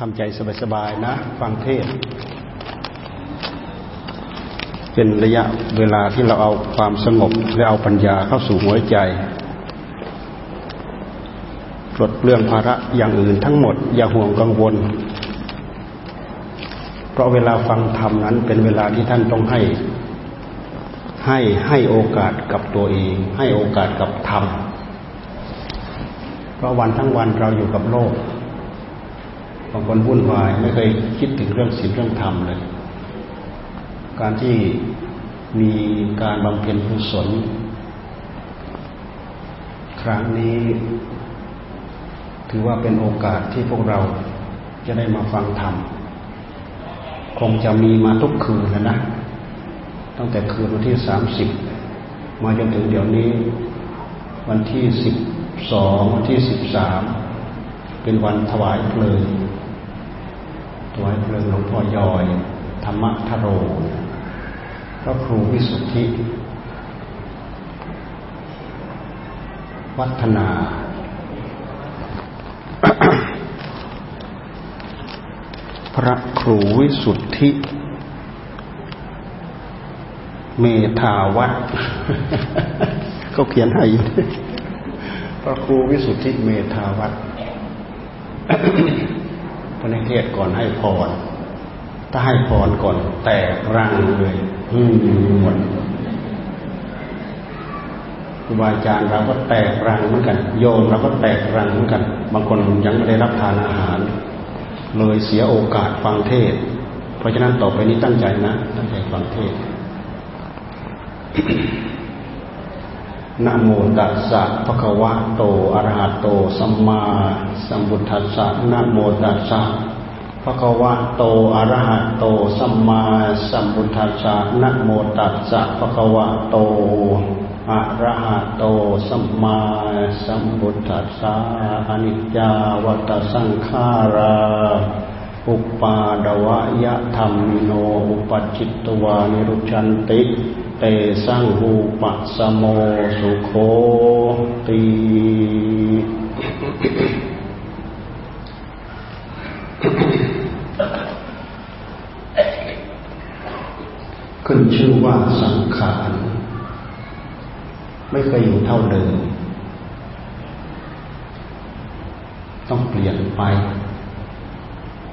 ทำใจสบายๆนะ ฟังเทศ เป็นระยะเวลาที่เราเอาความสงบ และเอาปัญญาเข้าสู่หัวใจปลดเปลื้องภาระอย่างอื่นทั้งหมด อย่าห่วงกังวล เพราะเวลาฟังธรรมนั้นเป็นเวลาที่ท่านต้องให้ ให้ให้โอกาสกับตัวเอง ให้โอกาสกับธรรม เพราะวันทั้งวันเราอยู่กับโลก บางคนวุ่นวายไม่เคยคิดถึงเรื่องศีลเรื่องธรรมเลย การที่มีการบำเพ็ญกุศลครั้งนี้ถือว่าเป็นโอกาสที่พวกเราจะได้มาฟังธรรม คงจะมีมาทุกคืนแล้วนะ ตั้งแต่คืนวันที่สามสิบมาจนถึงเดี๋ยวนี้ วันที่สิบสองวันที่สิบสามเป็นวันถวายเพลิง ถวายเพลิงหลวงพ่อยอย ธรรมทโรพระครูวิสุทธิ วัฒนา พระครูวิสุทธิ เมธาวัดเขาเขียนให้อยู่พระครูวิสุทธิเมธาวัด พระนิเทศก่อนให้พรถ้าให้พรก่อนแตกรังเลยอืมหมดครูบาอาจารย์เราก็แตกรังเหมือนกัน โยมเราก็แตกรังเหมือนกัน บางคนยังไม่ได้รับทานอาหาร เลยเสียโอกาสฟังเทศ เพราะฉะนั้นต่อไปนี้ตั้งใจนะ ตั้งใจฟังเทศ นะโมตัสสะภะคะวะโตอะระหะโต สัมมาสัมพุทธัสสะนะโมตัสสะภะคะวะโตอะระหะโต สัมมาสัมพุทธัสสะนะโมตัสสะภะคะวะโตอะระหะโต สัมมาสัมพุทธัสสะอนิจจาวัตสังขาราอุปาดวะยะธรรมโน อุปจิตตวานิรุชันติเตสังหูปัสโมสุโคตีขึ้นชื่อว่าสังขาร ไม่เคยอยู่เท่าเดิม ต้องเปลี่ยนไป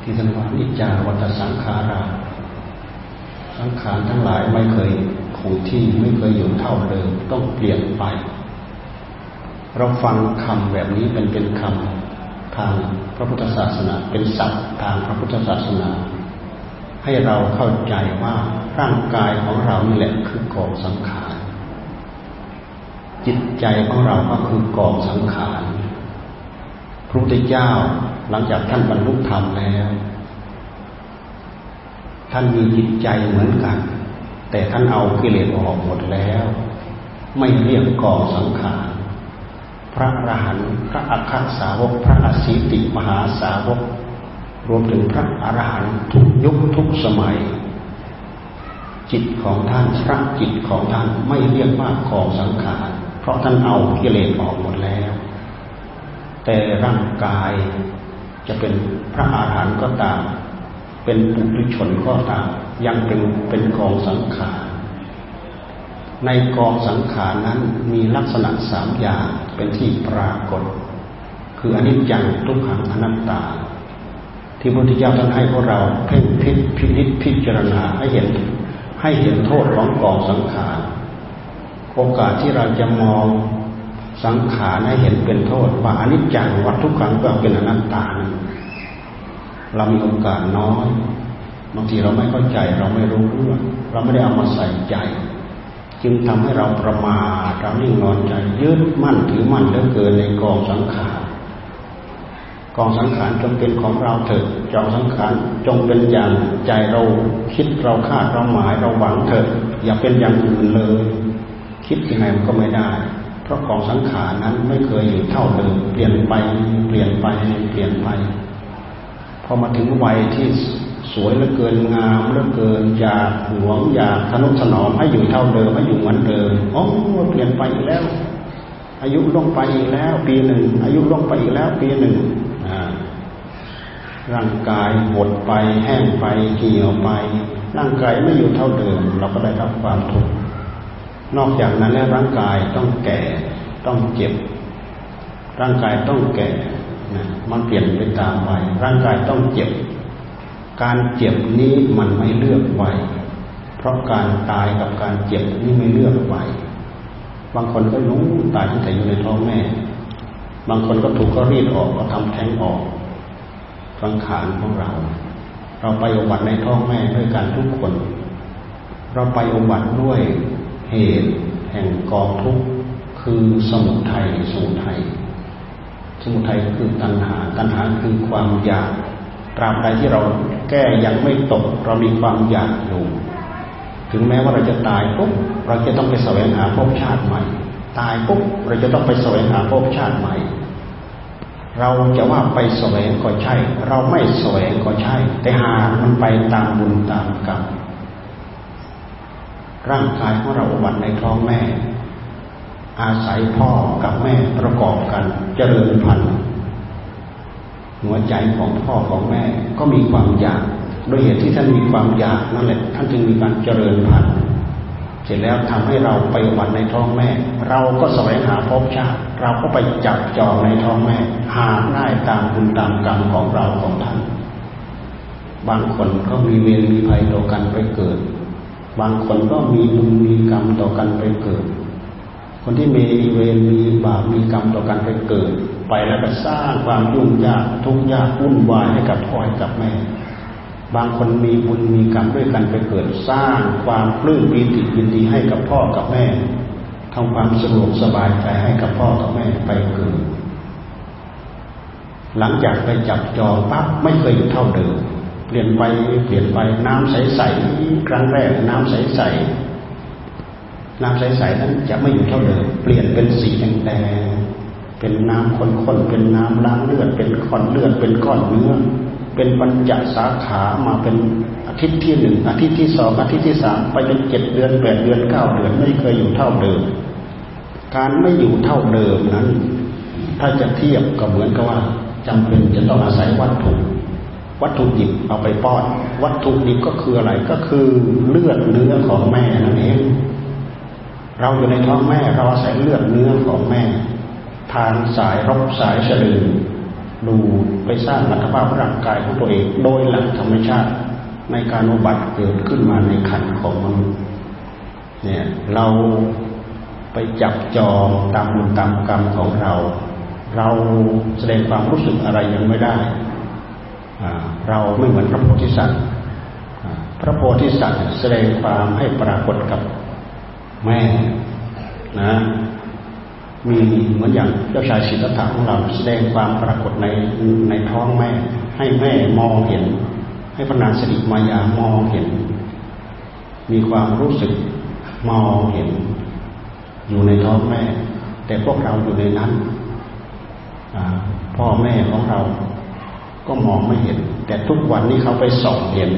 ที่ท่านว่านิจจาวัตสังขารา สังขารทั้งหลายไม่เคย คงที่ไม่เคยอยู่เท่าเดิมต้องเปลี่ยนไป เราฟังคำแบบนี้เป็นเป็นคำทางพระพุทธศาสนา เป็นศัพท์ทางพระพุทธศาสนา ให้เราเข้าใจว่าร่างกายของเรานี่แหละคือกองสังขารจิตใจของเราก็คือกองสังขารพระพุทธเจ้าหลังจากท่านบรรลุธรรมแล้ว ท่านมีจิตใจเหมือนกัน แต่ท่านเอากิเลสออกหมดแล้ว ไม่เรียกกองสังขารพระอรหันต์พระอัคคสาวก พระอสีติมหาสาวก รวมถึงพระอรหันต์ทุกยุคทุกสมัย จิตของท่านพระจิตของท่านไม่เรียกว่ากองสังขารเพราะท่านเอากิเลสออกหมดแล้ว แต่ร่างกายจะเป็นพระอาหารหันต์ก็ตาม เป็นปุถุชนก็ตาม ยังเป็นเป็นกองสังขาร ในกองสังขารนั้นมีลักษณะสามอย่างเป็นที่ปรากฏ คืออนิจจังทุกขังอนัตตา ที่พระพุทธเจ้าท่านให้พวกเราเพ่งพิพินิจพิจารณาให้เห็นให้เห็นโทษของกองสังขาร โอกาสที่เราจะมองสังขารให้เห็นเป็นโทษว่าอนิจจังวัตทุกขังก็เป็นอนัตตานั้นเรามีโอกาสน้อย บางทีเราไม่เข้าใจเราไม่รู้เรื่องเราไม่ได้เอามาใส่ใจ จึงทำให้เราประมาทเรานิ่งนอนใจยึดมั่นถือมั่นเหลือเกินในกองสังขารกองสังขารจงเป็นของเราเถิดจองสังขารจงเป็นอย่างใจเราคิดเราคาดเราหมายเราหวังเถิดอย่าเป็นอย่างอื่นเลย คิดยังไงมันก็ไม่ได้ เพราะของสังขารนั้นไม่เคยอยู่เท่าเดิมเปลี่ยนไปเปลี่ยนไปเปลี่ยนไปพอมาถึงวัยที่ สวยเหลือเกินงามเหลือเกินอยากหวงอยากทนุถนอมให้อยู่เท่าเดิมให้อยู่เหมือนเดิมอ๋อเปลี่ยนไปอีกแล้ว อายุลงไปอีกแล้ว ปีหนึ่งอายุลงไปอีกแล้ว ปีหนึ่งร่างกายหดไปแห้งไปเหี่ยวไป ร่างกายไม่อยู่เท่าเดิม เราก็ได้รับความทุกข์นอกจากนั้นแล้วร่างกายต้องแก่ต้องเจ็บ ร่างกายต้องแก่มันเปลี่ยนไปตามวัยร่างกายต้องเจ็บ การเจ็บนี้มันไม่เลือกไวเพราะการตายกับการเจ็บนี่ไม่เลือกไวบางคนก็รู้ตายตั้งแต่อยู่ในท้องแม่ บางคนก็ถูกก็รีดออกก็ทำแท้งออกสังขารของเรา เราไปอุบัติในท้องแม่ด้วยกันทุกคน เราไปอุบัติด้วยเหตุแห่งกองทุกข์คือสมุทัยสมุทัยสมุทัยคือตัณหา ตัณหาคือความอยากตราบใดที่เรา แก้ยังไม่ตก เรามีความอยากอยู่ถึงแม้ว่าเราจะตายปุ๊บเราจะต้องไปแสวงหาภพชาติใหม่ ตายปุ๊บเราจะต้องไปแสวงหาภพชาติใหม่ เราจะว่าไปแสวงก็ใช่ เราไม่แสวงก็ใช่ แต่หามันไปตามบุญตามกรรมร่างกายของเราบัติในท้องแม่ อาศัยพ่อกับแม่ประกอบกันเจริญพันธุ์ หัวใจของพ่อของแม่ก็มีความอยากโดยเหตุที่ท่านมีความอยากนั่นแหละท่านจึงมีการเจริญพันธุ์เสร็จแล้วทำให้เราไปวันในท้องแม่ เราก็แสวงหาภพชาติ เราก็ไปจับจองในท้องแม่ หาได้ตามบุญตามกรรมของเราของท่าน บางคนก็มีเวรมีภัยต่อกันไปเกิด บางคนก็มีบุญมีกรรมต่อกันไปเกิด คนที่มีเวรมีบาปมีกรรมต่อกันไปเกิด ไปแล้วก็สร้างความยุ่งยากทุกข์ยากวุ่นวายให้กับพ่อให้กับแม่ บางคนมีบุญมีกรรมด้วยกันไปเกิด สร้างความปลื้มปีติยินดีให้กับพ่อกับแม่ทำความสะดวกสบายใจให้กับพ่อกับแม่ไปเกิด หลังจากไปจับจองปั๊บไม่เคยอยู่เท่าเดิม เปลี่ยนไปเปลี่ยนไปน้ำใสๆครั้งแรกน้ำใสๆ น้ำใสๆนั้นจะไม่อยู่เท่าเดิมเปลี่ยนเป็นสีแดงๆเป็นน้ำข้นๆเป็นน้ำล้างเลือด เป็นก้อนเลือด เป็นก้อนเนื้อ เป็นปัญจสาขามาเป็นอาทิตย์ที่หนึ่งอาทิตย์ที่สองอาทิตย์ที่สามไปเป็นเจ็ดเดือนแปดเดือนเก้าเดือนไม่เคยอยู่เท่าเดิม การไม่อยู่เท่าเดิมนั้น ถ้าจะเทียบก็เหมือนกับว่าจำเป็นจะต้องอาศัยวัตถุวัตถุดิบเอาไปป้อน วัตถุดิบก็คืออะไรก็คือเลือดเนื้อของแม่นั่นเอง เราอยู่ในท้องแม่เราอาศัยเลือดเนื้อของแม่ ทานสายรบสายสะดือดูไปสร้างอัตภาพร่างกายของตัวเอง โดยหลักธรรมชาติในการอุบัติเกิดขึ้นมาในขันของมนุษย์เนี่ยเราไปจับจองตามบุญตามกรรมของเรา เราแสดงความรู้สึกอะไรยังไม่ได้เราไม่เหมือนพระโพธิสัตว์พระโพธิสัตว์แสดงความให้ปรากฏกับ แม่นะ มีเหมือนอย่างเจ้าชายสิทธัตถะของเราแสดงความปรากฏในในท้องแม่ ให้แม่มองเห็น ให้พระนางสิริมายามองเห็น มีความรู้สึกมองเห็น อยู่ในท้องแม่ แต่พวกเราอยู่ในนั้นพ่อแม่ของเราก็มองไม่เห็น แต่ทุกวันนี้เขาไปส่องเห็น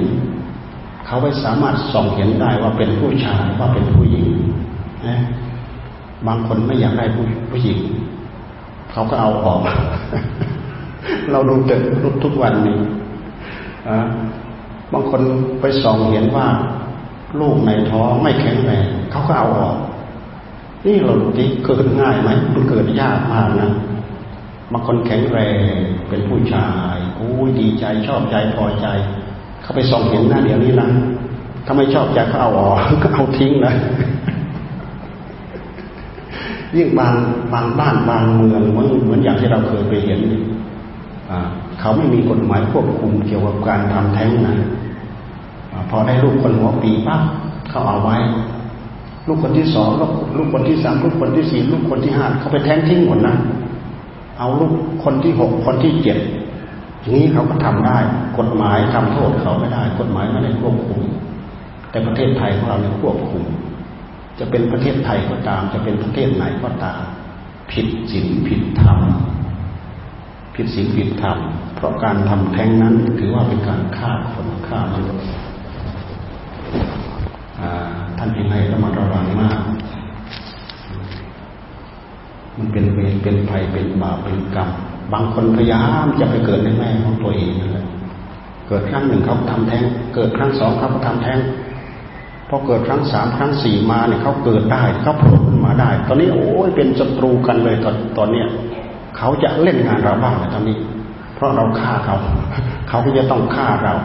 เขาไปสามารถส่องเห็นได้ว่าเป็นผู้ชายว่าเป็นผู้หญิงนะบางคนไม่อยากได้ผู้ผู้หญิง เขาก็เอาออก เราดูเกิดทุกวันนี้บางคนไปส่องเห็นว่า ลูกในท้องไม่แข็งแรงเขาก็เอาออก นี่เราดูที่เกิดง่ายไหมมันเกิดยากมากนะบางคนแข็งแรงเป็นผู้ชายโอ้ยดีใจชอบใจพอใจ เขาไปส่องเห็นหน้าเดี๋ยวนี้นะถ้าไม่ชอบใจเขาเอาออกก็เอาทิ้งเลยยิ่งบางบางบ้านบางเมืองเหมือนเหมือนอย่างที่เราเคยไปเห็นเขาไม่มีกฎหมายควบคุมเกี่ยวกับการทำแท้งนะพอได้ลูกคนหัวปีปั๊บเขาเอาไว้ ลูกคนที่สองลูกลูกคนที่สามลูกคนที่สี่ลูกคนที่ห้าเขาไปแท้งทิ้งหมดนะเอาลูกคนที่หกคนที่เจ็ด นี้เขาก็ทำได้ กฎหมายทำโทษเขาไม่ได้ กฎหมายไม่ได้ควบคุม แต่ประเทศไทยของเราเนี่ยควบคุม จะเป็นประเทศไทยก็ตาม จะเป็นประเทศไหนก็ตาม ผิดศีลผิดธรรมผิดศีลผิดธรรมเพราะการทำแท้งนั้นถือว่าเป็นการฆ่าคนฆ่ามนุษย์ท่านยังไงระมัดระวังมาก มันเป็นเวรเป็นภัยเป็นบาปเป็นกรรม บางคนพยายามจะไปเกิดในแม่ของตัวเองนั่นแหละเกิดครั้งหนึ่งเขาทำแท้ง เกิดครั้งสองเขาก็ทำแท้งพอเกิดครั้งสามครั้งสี่มาเนี่ยเขาเกิดได้เขาโผล่ขึ้นมาได้ ตอนนี้โอ้ยเป็นศัตรูกันเลยตอนตอนเนี้ยเขาจะเล่นงานเราบ้างในตอนนี้ เพราะเราฆ่าเขา เขาก็จะต้องฆ่าเรา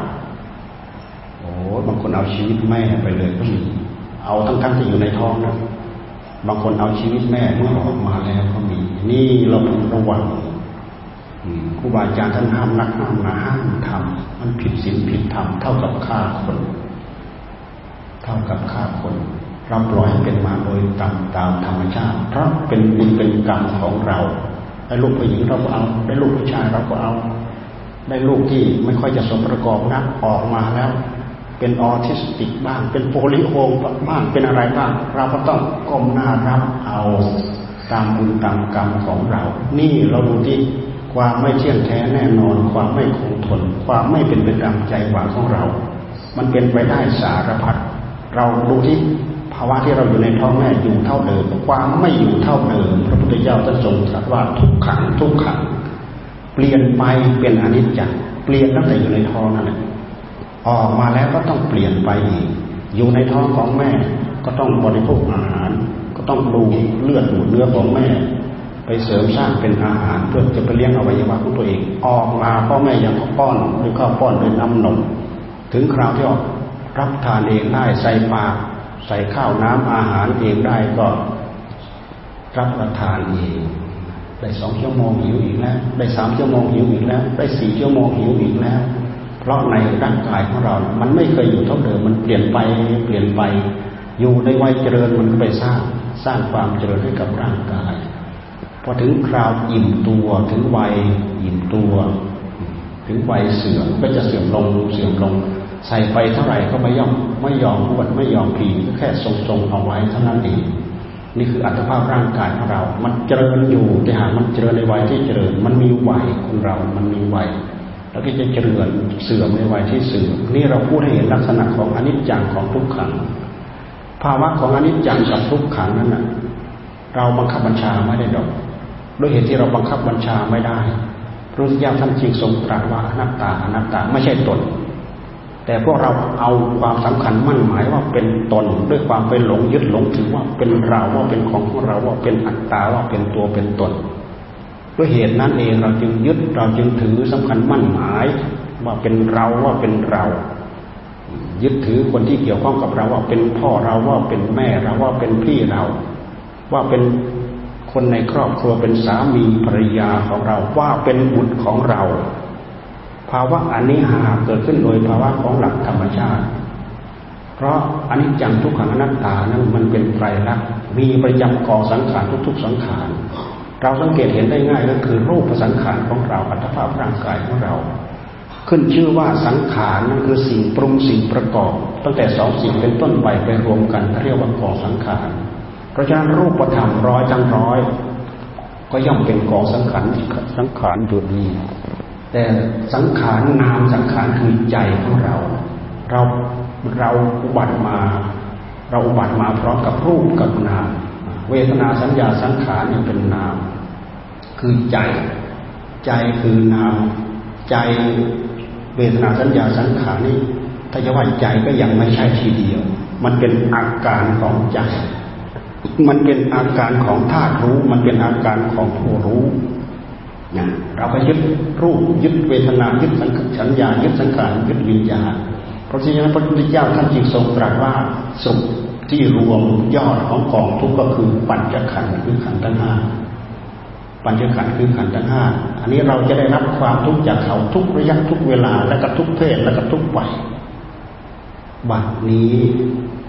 โอ้บางคนเอาชีวิตแม่ไปเลยก็มีเอาทั้งทั้งที่อยู่ในท้องนะบางคนเอาชีวิตแม่เมื่อออกมาแล้วก็มี นี่เราต้องระวัง ครูบาอาจารย์ท่านห้ามนักห้ามนาห้ามทำมันผิดศีลผิดธรรมเท่ากับฆ่าคน เท่ากับฆ่าคนเราปล่อยเป็นมาโดยตามตามธรรมชาติ เพราะเป็นบุญเป็นกรรมของเราได้ลูกผู้หญิงเราก็เอา ได้ลูกผู้ชายเราก็เอา ได้ลูกที่ไม่ค่อยจะสมประกอบนักออกมาแล้ว เป็นออทิสติกบ้าง เป็นโพลิโอมบ้างเป็นอะไรบ้าง เราก็ต้องก้มหน้ารับเอาตามบุญตามกรรมของเรา นี่เราดูที่ ความไม่เที่ยงแท้แน่นอน ความไม่คงทน ความไม่เป็นไปตามใจหวังของเรา มันเป็นไปได้สารพัดเราดูที่ภาวะที่เราอยู่ในท้องแม่อยู่เท่าเดิม ความไม่อยู่เท่าเดิม พระพุทธเจ้าท่านทรงตรัสว่าทุกขังทุกขัง เปลี่ยนไปเป็นอนิจจ์เปลี่ยนตั้งแต่อยู่ในท้องนั่นแหละออกมาแล้วก็ต้องเปลี่ยนไปอีก อยู่ในท้องของแม่ก็ต้องบริโภคอาหาร ก็ต้องดูเลือดดูเนื้อของแม่ ไปเสริมสร้างเป็นอาหารเพื่อจะไปเลี้ยงอวัยวะของตัวเอง ออกมาพ่อแม่ยังป้อนหรือข้าวป้อนด้วยน้ำนมถึงคราวที่ออกรับทานเองได้ใส่ปากใส่ข้าวน้ำอาหารเองได้ก็รับประทานเองได้สองชั่วโมงหิวอีกแล้ว ได้สามชั่วโมงหิวอีกแล้ว ได้สี่ชั่วโมงหิวอีกแล้ว เพราะในร่างกายของเรา มันไม่เคยอยู่เท่าเดิม มันเปลี่ยนไปเปลี่ยนไป อยู่ในวัยเจริญมันก็ไปสร้าง สร้างความเจริญให้กับร่างกาย อถึงคราวอิ่มตัวถึงวัยอิ่มตัว ถึงวัยเสื่อมก็จะเสื่อมลงเสื่อมลง ใส่ไปเท่าไหร่ก็ไม่ยอมไม่ยอมอวนไม่ยอมผีก็แค่ทรงๆเอาไว้เท่านั้นเองนี่คืออัตภาพร่างกายของเรา มันเจริญอยู่แต่หากมันเจริญในวัยที่เจริญ มันมีวัยคนเรา มันมีวัยแล้วก็จะเจริญเสื่อมในวัยที่เสื่อม นี่เราพูดให้เห็นลักษณะของอนิจจังของทุกขัง ภาวะของอนิจจังกับทุกขังนั้นนะเราบังคับบัญชาไม่ได้ดอก ด้วยเหตุที่เราบังคับบัญชาไม่ได้พระพุทธเจ้าท่านจึงทรงตรัสว่าอนัตตาอนัตตาไม่ใช่ตน แต่พวกเราเอาความสำคัญมั่นหมายว่าเป็นตน ด้วยความไปหลงยึดหลงถือว่าเป็นเราว่าเป็นของของเราว่าเป็นอัตตาว่าเป็นตัวเป็นตน ด้วยเหตุนั้นเองเราจึงยึดเราจึงถือสำคัญมั่นหมาย ว่าเป็นเราว่าเป็นเรายึดถือคนที่เกี่ยวข้องกับเราว่าเป็นพ่อเราว่าเป็นแม่เราว่าเป็นพี่เรา ว่าเป็น คนในครอบครัวเป็นสามีภรรยาของเราว่าเป็นบุตรของเรา ภาวะอันนี้หาเกิดขึ้นโดยภาวะของหลักธรรมชาติ เพราะอนิจจังทุกขังอนัตตานั้นมันเป็นไตรลักษณ์มีประจำกองสังขารทุก ๆ สังขารเราสังเกตเห็นได้ง่ายก็คือรูปสังขารของเราอัตภาพร่างกายของเรา ขึ้นชื่อว่าสังขารนั่นคือสิ่งปรุงสิ่งประกอบ ตั้งแต่สองสิ่งเป็นต้นไปไปรวมกันเรียกว่ากองสังขาร ราะฉะนั้นรูปธรรมร้อยจังร้อย ก็ย่อมเป็นกองสังขารสังขารอยู่ดี แต่สังขารนามสังขารคือใจของเรา เราเราอุบัติมา เราอุบัติมาพร้อมกับรูปกับนาม เวทนาสัญญาสังขารนี่เป็นนาม คือใจ ใจคือนาม ใจเวทนาสัญญาสังขารนี่ถ้าจะว่าใจก็ยังไม่ใช่ทีเดียว มันเป็นอาการของใจ มันเป็นอาการของธาตุรู้ มันเป็นอาการของผู้รู้นะเราก็ยึดรูปยึดเวทนายึดสังขัญญายึดสังขารยึดวิญญาณเพราะฉะนั้นพระพุทธเจ้าท่านจึงทรงตรัสว่าสุขที่รวมยอดของกองทุกข์ก็คือปัญจขันธ์คือขันธ์ทั้งห้าปัญจขันธ์คือขันธ์ทั้งห้าอันนี้เราจะได้รับความทุกข์จากเขาทุกระยะทุกเวลาและก็ทุกเพศและก็ทุกวัยบัดนี้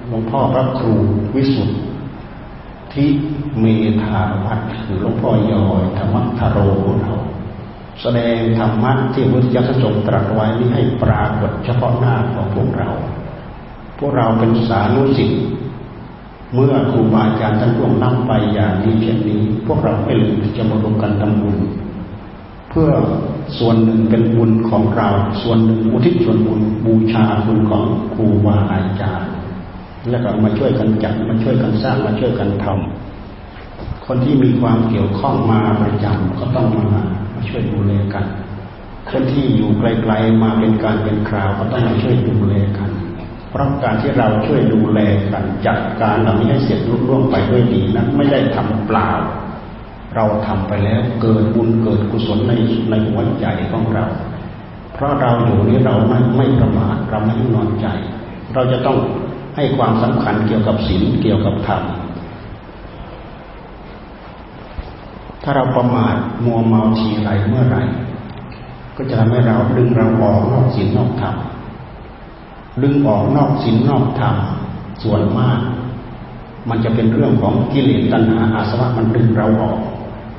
หลวงพ่อพระครูวิสุทธิ ทิเมธาวัดคือหลวงพ่อยอยธรรมทโรเราแสดงธรรมะที่พระพุทธเจ้าทรงตรัสไว้นี้ให้ปรากฏเฉพาะหน้าของพวกเรา พวกเราเป็นสานุสิทธิ์เมื่อครูบาอาจารย์ท่านร่วงนำไปอย่างนี้เช่นนี้ พวกเราไม่ลืมที่จะมารวมกันทำบุญเพื่อส่วนหนึ่งเป็นบุญของเรา ส่วนหนึ่งอุทิศส่วนบุญบูชาคุณของครูบาอาจารย์ แล้วก็มาช่วยกันจัดมาช่วยกันสร้างมาช่วยกันทำคนที่มีความเกี่ยวข้องมาประจำก็ต้องมามาช่วยดูแลกัน คนที่อยู่ไกลๆมาเป็นการเป็นคราวก็ต้องมาช่วยดูแลกัน เพราะการที่เราช่วยดูแลกันจัดการเหล่านี้ให้เสร็จลุล่วงไปด้วยดีนั้นไม่ได้ทำเปล่า เราทำไปแล้วเกิดบุญเกิดกุศลในในหัวใจของเรา เพราะเราอยู่นี้เราไม่ไม่ประมาทเราไม่นอนใจ เราจะต้อง ให้ความสำคัญเกี่ยวกับศีลเกี่ยวกับธรรม ถ้าเราประมาทมัวเมาทีไรเมื่อไรก็จะทำให้เราดึงเราออกนอกศีลนอกธรรมดึงออกนอกศีลนอกธรรมส่วนมาก มันจะเป็นเรื่องของกิเลสตัณหาอาสวะมันดึงเราออก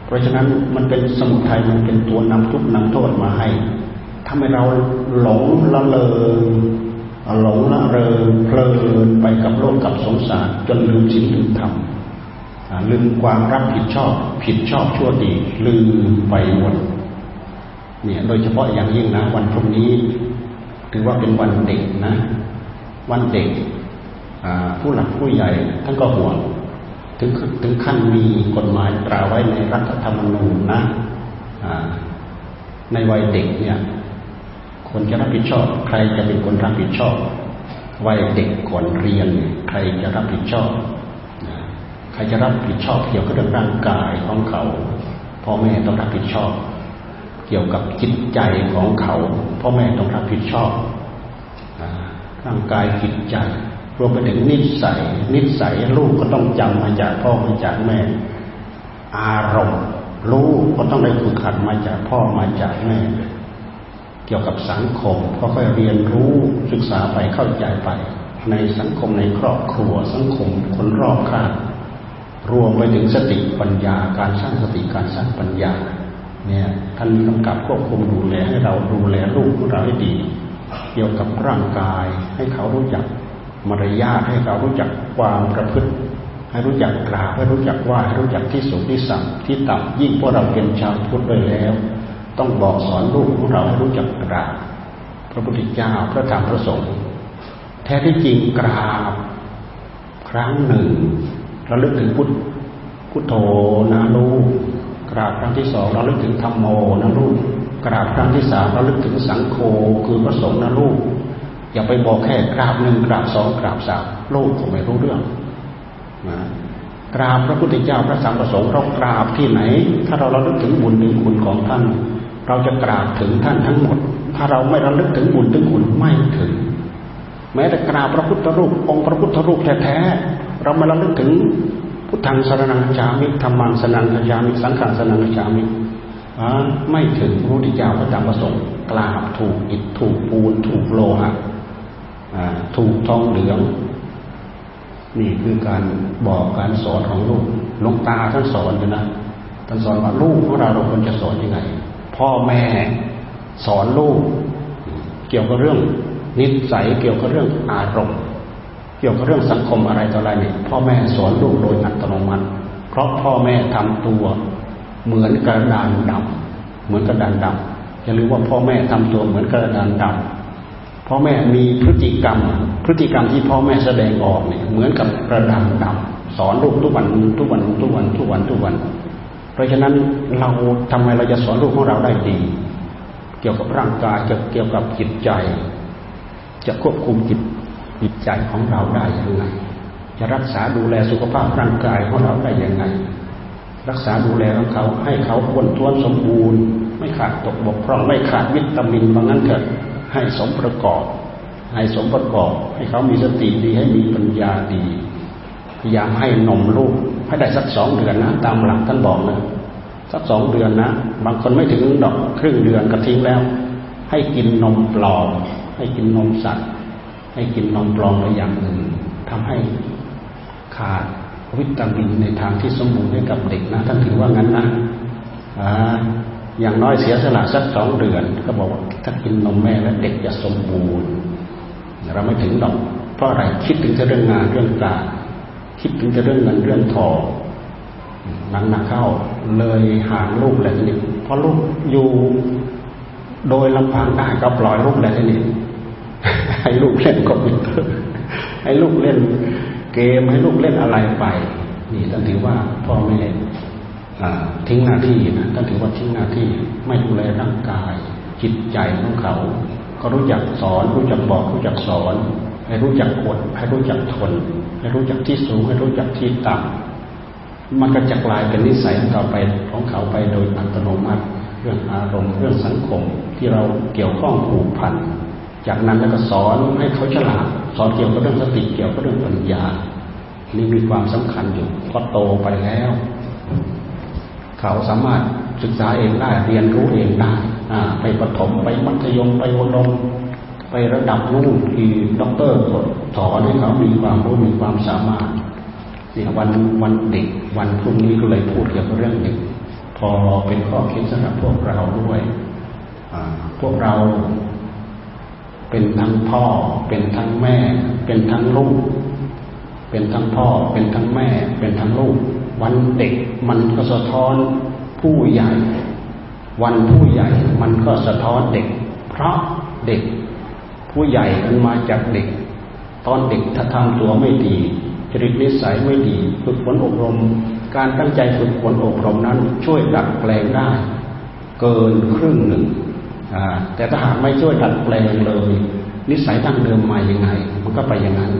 เพราะฉะนั้นมันเป็นสมุทัยมันเป็นตัวนำทุกนำโทษมาให้ทำให้เราหลงละเลง หลงละเริงเพลินไปกับโลกกับสงสารจนลืมศีลลืมธรรมลืมความรับผิดชอบผิดชอบชั่วดีลืมไปหมดเนี่ยโดยเฉพาะอย่างยิ่งนะ วันพรุ่งนี้ถือว่าเป็นวันเด็กนะ วันเด็กผู้หลักผู้ใหญ่ท่านก็ห่วงถึงถึงขั้นมีกฎหมายตราไว้ในรัฐธรรมนูญนะในวัยเด็กเนี่ย คนจะรับผิดชอบ ใครจะเป็นคนรับผิดชอบวัยเด็กก่อนเรียน ใครจะรับผิดชอบ ใครจะรับผิดชอบเกี่ยวกับเรื่องร่างกายของเขาพ่อแม่ต้องรับผิดชอบ เกี่ยวกับจิตใจของเขาพ่อแม่ต้องรับผิดชอบร่างกายจิตใจรวมไปถึงนิสัย นิสัยลูกก็ต้องจำมาจากพ่อมาจากแม่ อารมณ์ ลูกก็ต้องได้ฝึกหัดมาจากพ่อมาจากแม่ กี่ยวกับสังคมก็ค่อยเรียนรู้ศึกษาไปเข้าใจไป ในสังคมในครอบครัว สังคมคนรอบข้างรวมไปถึงสติปัญญาการสร้างสติการสร้างปัญญาเนี่ยท่านกำกับควบคุมดูแลให้เราดูแลลูกของเราให้ดี เกี่ยวกับร่างกายให้เขารู้จักมารยาทให้เขารู้จักความประพฤติ ให้รู้จักกราบให้รู้จักว่าให้รู้จักที่สูงที่สัมที่ต่ำยิ่งพวกเราเป็นชาวพุทธด้วยแล้ว ต้องบอกสอนลูกของเราให้รู้จักกราบพระพุทธเจ้าพระธรรมพระสงฆ์แท้ที่จริงกราบครั้งหนึ่งเราลึกถึงพุทพุทโธนะลูกกราบครั้งที่สองเราลึกถึงธรรมโมนะลูกกราบครั้งที่สามเราลึกถึงสังโฆคือพระสงฆ์นะลูกอย่าไปบอกแค่กราบหนึ่งกราบสองกราบสามลูกก็ไม่รู้เรื่องนะกราบพระพุทธเจ้าพระสัมมาสงฆ์เรากราบที่ไหน ถ้าเราระลึกถึงบุญถึงคุณของท่าน เราจะกราบถึงท่านทั้งหมด ถ้าเราไม่ระลึกถึงบุญถึงคุณไม่ถึง แม้แต่กราบพระพุทธรูป องค์พระพุทธรูปแท้ๆเรามาระลึกถึงพุทธังสรนังจามิธรรมังสนังจามิสังขังสนังจามิไม่ถึงพระพุทธเจ้าพระธรรมประสงค์กราบถูกอิฐถูกปูนถูกโลหะถูกทองเหลือง นี่คือการบอกการสอนของลูกลงตาท่านสอนอยู่นะท่านสอนว่าลูกของเราเราควรจะสอนยังไง พ่อแม่สอนลูก เกี่ยวกับเรื่องนิสัยเกี่ยวกับเรื่องอารมณ์ เกี่ยวกับเรื่องสังคมอะไรต่ออะไรเนี่ยพ่อแม่สอนลูกโดยอัตโนมัติ เพราะพ่อแม่ทำตัวเหมือนกระดานดำเหมือนกระดานดำอย่าลืมว่าพ่อแม่ทำตัวเหมือนกระดานดำพ่อแม่มีพฤติกรรม พฤติกรรมที่พ่อแม่แสดงออกเนี่ยเหมือนกับกระดานดำสอนลูกทุกวันทุกวันทุกวันทุกวันทุกวัน เพราะฉะนั้นเราทำไมเราจะสอนลูกของเราได้ดี เกี่ยวกับร่างกายเกี่ยวกับจิตใจ จะควบคุมจิตจิตใจของเราได้ยังไง จะรักษาดูแลสุขภาพร่างกายของเราได้ยังไง รักษาดูแลของเขาให้เขาอ้วนท้วนสมบูรณ์ ไม่ขาดตกบกพร่องไม่ขาดวิตามินบางนั้นเถิดให้สมประกอบ ให้สมประกอบ ให้เขามีสติดีให้มีปัญญาดีพยายามให้นมลูก ให้ได้สักสองเดือนนะ ตามหลักท่านบอกนะสักสองเดือนนะ บางคนไม่ถึงดอกครึ่งเดือนก็ทิ้งแล้ว ให้กินนมปลอม ให้กินนมสัตว์ ให้กินนมปลอมหรืออย่างอื่นทำให้ขาดวิตามินในทางที่สมบูรณ์ให้กับเด็กนะท่านถือว่างั้นนะอย่างน้อยเสียสละสักสองเดือน ก็บอกว่าถ้ากินนมแม่แล้วเด็กจะสมบูรณ์ เราไม่ถึงหรอกเพราะอะไรคิดถึงจะเรื่องงานเรื่องการ คิดถึงจะเรื่องเงินเรื่องทองนังหนักเข้าเลยห่างลูกแล้วทีนี้เพราะลูกอยู่โดยลำพังได้ก็ปล่อยลูกแล้วทีนี้ให้ลูกเล่นคอมพิวเตอร์ให้ลูกเล่น เกมให้ลูกเล่นอะไรไป นี่ท่านถือว่าพ่อแม่ทิ้งหน้าที่นะท่านถือว่าทิ้งหน้าที่ไม่ดูแลร่างกาย จิตใจของเขา ก็รู้จักสอนรู้จักบอกรู้จักสอน ให้รู้จักอดให้รู้จักทน ให้รู้จักที่สูง ให้รู้จักที่ต่ำมันก็จะกลายเป็นนิสัยของเราไปของเขาไปโดยอัตโนมัติเรื่องอารมณ์เรื่องสังคมที่เราเกี่ยวข้องผูกพัน จากนั้นแล้วก็สอนให้เขาฉลาดสอนเกี่ยวกับเรื่องสติเกี่ยวกับเรื่องปัญญานี่มีความสำคัญอยู่พอโตไปแล้ว เขาสามารถศึกษาเองได้เรียนรู้เองได้ไปประถมไปมัธยมไปวดม ไประดับนู่นที่ด็อกเตอร์สอนให้เขามีความรู้มีความสามารถเนี่ยวันวันเด็กวันพรุ่งนี้ก็เลยพูดเกี่ยวกับเรื่องเด็กพอเป็นข้อคิดสำหรับพวกเราด้วยพวกเราเป็นทั้งพ่อ เป็นทั้งแม่ เป็นทั้งลูก เป็นทั้งพ่อ เป็นทั้งแม่ เป็นทั้งลูก วันเด็กมันก็สะท้อนผู้ใหญ่ วันผู้ใหญ่มันก็สะท้อนเด็ก เพราะเด็ก ผู้ใหญ่มันมาจากเด็ก ตอนเด็กถ้าทำตัวไม่ดีจริตนิสัยไม่ดีฝึกฝนอบรม การตั้งใจฝึกฝนอบรมนั้น ช่วยดัดแปลงได้ เกินครึ่งหนึ่งแต่ถ้าหากไม่ช่วยดัดแปลงเลย นิสัยตั้งเดิมมาอยังไง มันก็ไปอย่างนั้น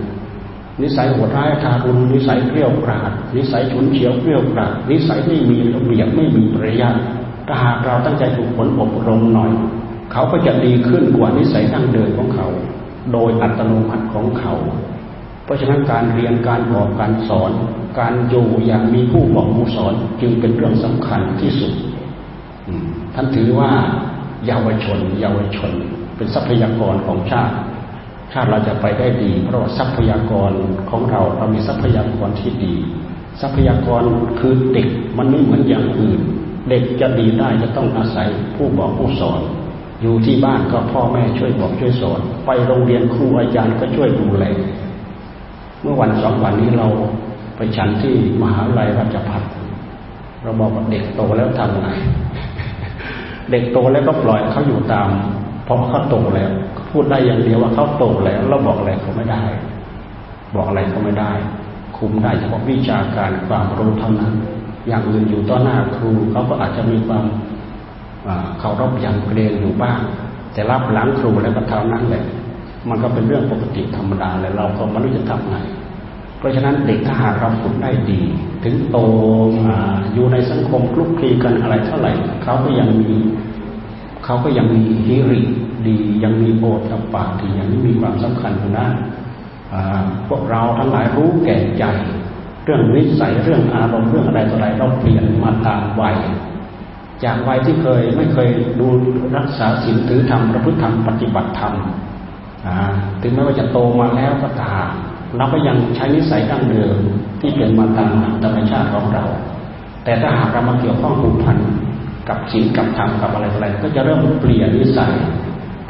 นิสัยโหดร้ายทารุณนิสัยเปรี้ยวกราดนิสัยฉุนเฉียวเปรี้ยวกราดนิสัยไม่มีระเบียบไม่มีปริยัติถ้าหากเราตั้งใจฝึกฝนอบรมหน่อย เขาก็จะดีขึ้นกว่านิสัยตั้งเดิมของเขา โดยอัตโนมัติของเขา เพราะฉะนั้นการเรียนการบอกการสอน การอยู่อย่างมีผู้บอกผู้สอนจึงเป็นเรื่องสำคัญที่สุดท่านถือว่าเยาวชน เยาวชน เป็นทรัพยากรของชาติ ชาติเราจะไปได้ดี เพราะว่าทรัพยากรของเราเรามีทรัพยากรที่ดี ทรัพยากรคือเด็กมันไม่เหมือนอย่างอื่น เด็กจะดีได้จะต้องอาศัยผู้บอกผู้สอน อยู่ที่บ้านก็พ่อแม่ช่วยบอกช่วยสอน ไปโรงเรียนครูอาจารย์ก็ช่วยดูแล เมื่อวันสองวันนี้เราไปฉันที่มหาวิทยาลัยราชภัฏเราบอกว่าเด็กโตแล้วทำไงเด็กโตแล้วก็ปล่อยเขาอยู่ตาม เพราะเขาโตแล้วพูดได้อย่างเดียวว่าเขาโตแล้วเราบอกอะไรเขาไม่ได้ บอกอะไรเขาไม่ได้ คุมได้เฉพาะวิชาการความรู้เท่านั้น อย่างอื่นอยู่ต่อหน้าครูเขาก็อาจจะมีความ เขารบย่างเกรงอยู่บ้าง แต่รับหลังครูแล้วก็เท่านั้นแหละ มันก็เป็นเรื่องปกติธรรมดาเลยเราก็ไม่รู้จะทำไงเพราะฉะนั้นเด็กถ้าหากเราฝึกได้ดี ถึงโตมาอยู่ในสังคมคลุกคลีกันอะไรเท่าไหร่เขาก็ยังมีเขาก็ยังมีฮิริดียังมีโอตปาที่ยังมีความสำคัญอยู่นะพวกเราทั้งหลายรู้แก่ใจ เรื่องนิสัยเรื่องอารมณ์เรื่องอะไรต่ออะไรเราเปลี่ยนมาตามวัย จากวัยที่เคยไม่เคยดูรักษาศีลถือธรรมประพฤติธรรมปฏิบัติธรรมถึงแม้ว่าจะโตมาแล้วก็ตามเราก็ยังใช้นิสัยดั้งเดิมที่เป็นมาตามธรรมชาติของเรา แต่ถ้าหากเรามาเกี่ยวข้องผูกพันกับศีลกับธรรมกับอะไรอะไรก็จะเริ่มเปลี่ยนนิสัย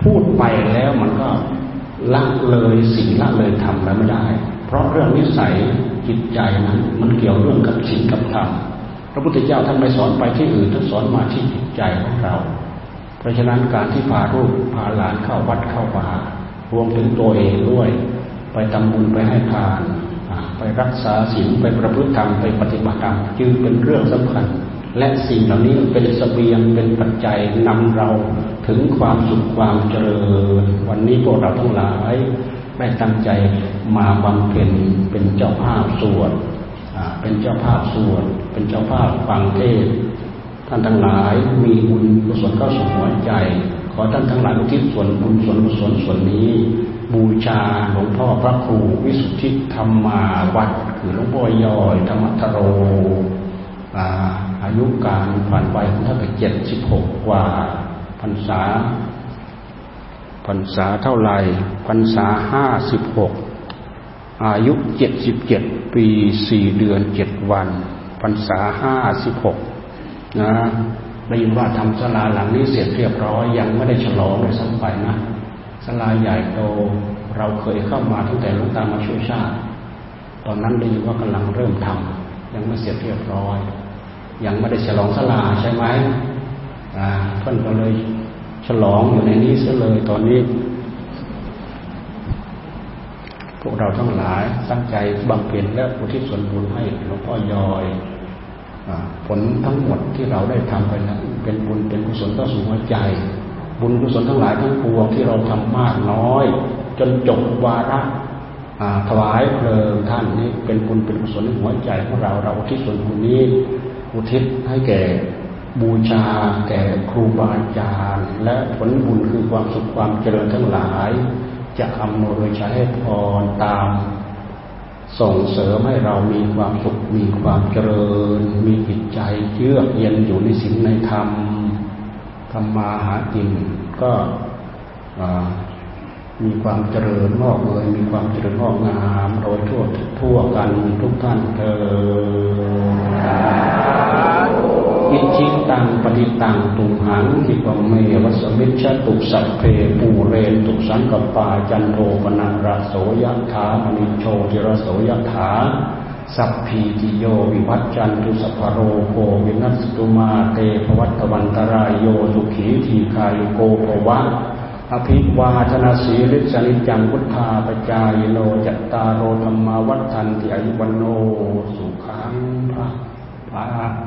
พูดไปแล้วมันก็ละเลยสิ่งละเลยทำแล้วไม่ได้ เพราะเรื่องนิสัยจิตใจนั้นมันเกี่ยวเรื่องกับศีลกับธรรม พระพุทธเจ้าท่านไม่สอนไปที่อื่นท่านสอนมาที่จิตใจของเรา เพราะฉะนั้นการที่พาลูกพาหลานเข้าวัดเข้าป่ารวมถึงตัวเองด้วย ไปทำบุญไปให้ทานไปรักษาศีลไปประพฤติธรรมไปปฏิบัติธรรมจึงเป็นเรื่องสำคัญ และสิ่งเหล่านี้เป็นสเสบียงเป็นปัจจัยนำเราถึงความสุขความเจริญ วันนี้พวกเราทั้งหลายได้ตั้งใจมาบำเพ็ญเป็นเจ้าภาพสวด เป็นเจ้าภาพสวดเป็นเจ้าภาพฟังเทศท่านทั้งหลายมีบุญกุศลเข้าสู่หัวใจ ขอท่านทั้งหลายอุทิศส่วนบุญส่วนกุศลส่วนนี้ บูชาหลวงพ่อพระครูวิสุทธิธรรมาวัดคือหลวงพ่อย่อยธรรมทโรอายุการผ่านไปของท่านเจ็ดสิบหกกว่าพรรษาพรรษาเท่าไรพรรษาห้าสิบหก อายุเจ็ดสิบเจ็ดปีสี่เดือนเจ็ดวันพรรษาห้าสิบหกนะได้ยินว่าทำศาลาหลังนี้เสร็จเรียบร้อยยังไม่ได้ฉลองเลยสักไปนะศาลาใหญ่โตเราเคยเข้ามาตั้งแต่ลวงตามาช่วยชาติ ตอนนั้นได้ยินว่ากำลังเริ่มทำยังไม่เสร็จเรียบร้อย ยังไม่ได้ฉลองศาลาใช่ไหมอ่าท่านก็เลยฉลองอยู่ในนี้เสียเลยตอนนี้ พวกเราทั้งหลายตั้งใจบำเพ็ญและอุทิศส่วนบุญให้หลวงพ่อยอยผลทั้งหมดที่เราได้ทำไปนั้นเป็นบุญเป็นกุศลต่อสู่หัวใจ บุญกุศลทั้งหลายทั้งปวงที่เราทำมากน้อย จนจบวาระถวายเพลิงท่านนี้เป็นบุญเป็นกุศลในหัวใจของเราเราอุทิศส่วนบุญนี้อุทิศให้แก่บูชาแก่ครูบาอาจารย์ และผลบุญคือความสุขความเจริญทั้งหลาย จะอำนวยใช้ให้พรตาม ส่งเสริมให้เรามีความสุขมีความเจริญ มีจิตใจเยือกเย็นอยู่ในศีลในธรรมทำมาหากินก็มีความเจริญงอกเงยมีความเจริญงอกงามโดยทั่วทั่วกันทุกท่านเธอ อิชิตังปฏิตังตุหังคิปเมวะสะมิชฌะตุสัพเพปูเรนตุสังกัปปาจันโท ปัณณะระโส ยะถา มะณิโชติระโส ยะถาสัพพีติโยวิวัชชันตุสัพพะโรโค วินัสสะตุมาเต ภะวัตวันตะราโยสุขีทีฆายุโก ภะวะ อะภิวาทะนะสีลิสสะ นิจจัง วุฑฒาปะจายิโนจัตตาโร ธัมมาวัฑฒันติอายุวัณโณ สุ Parang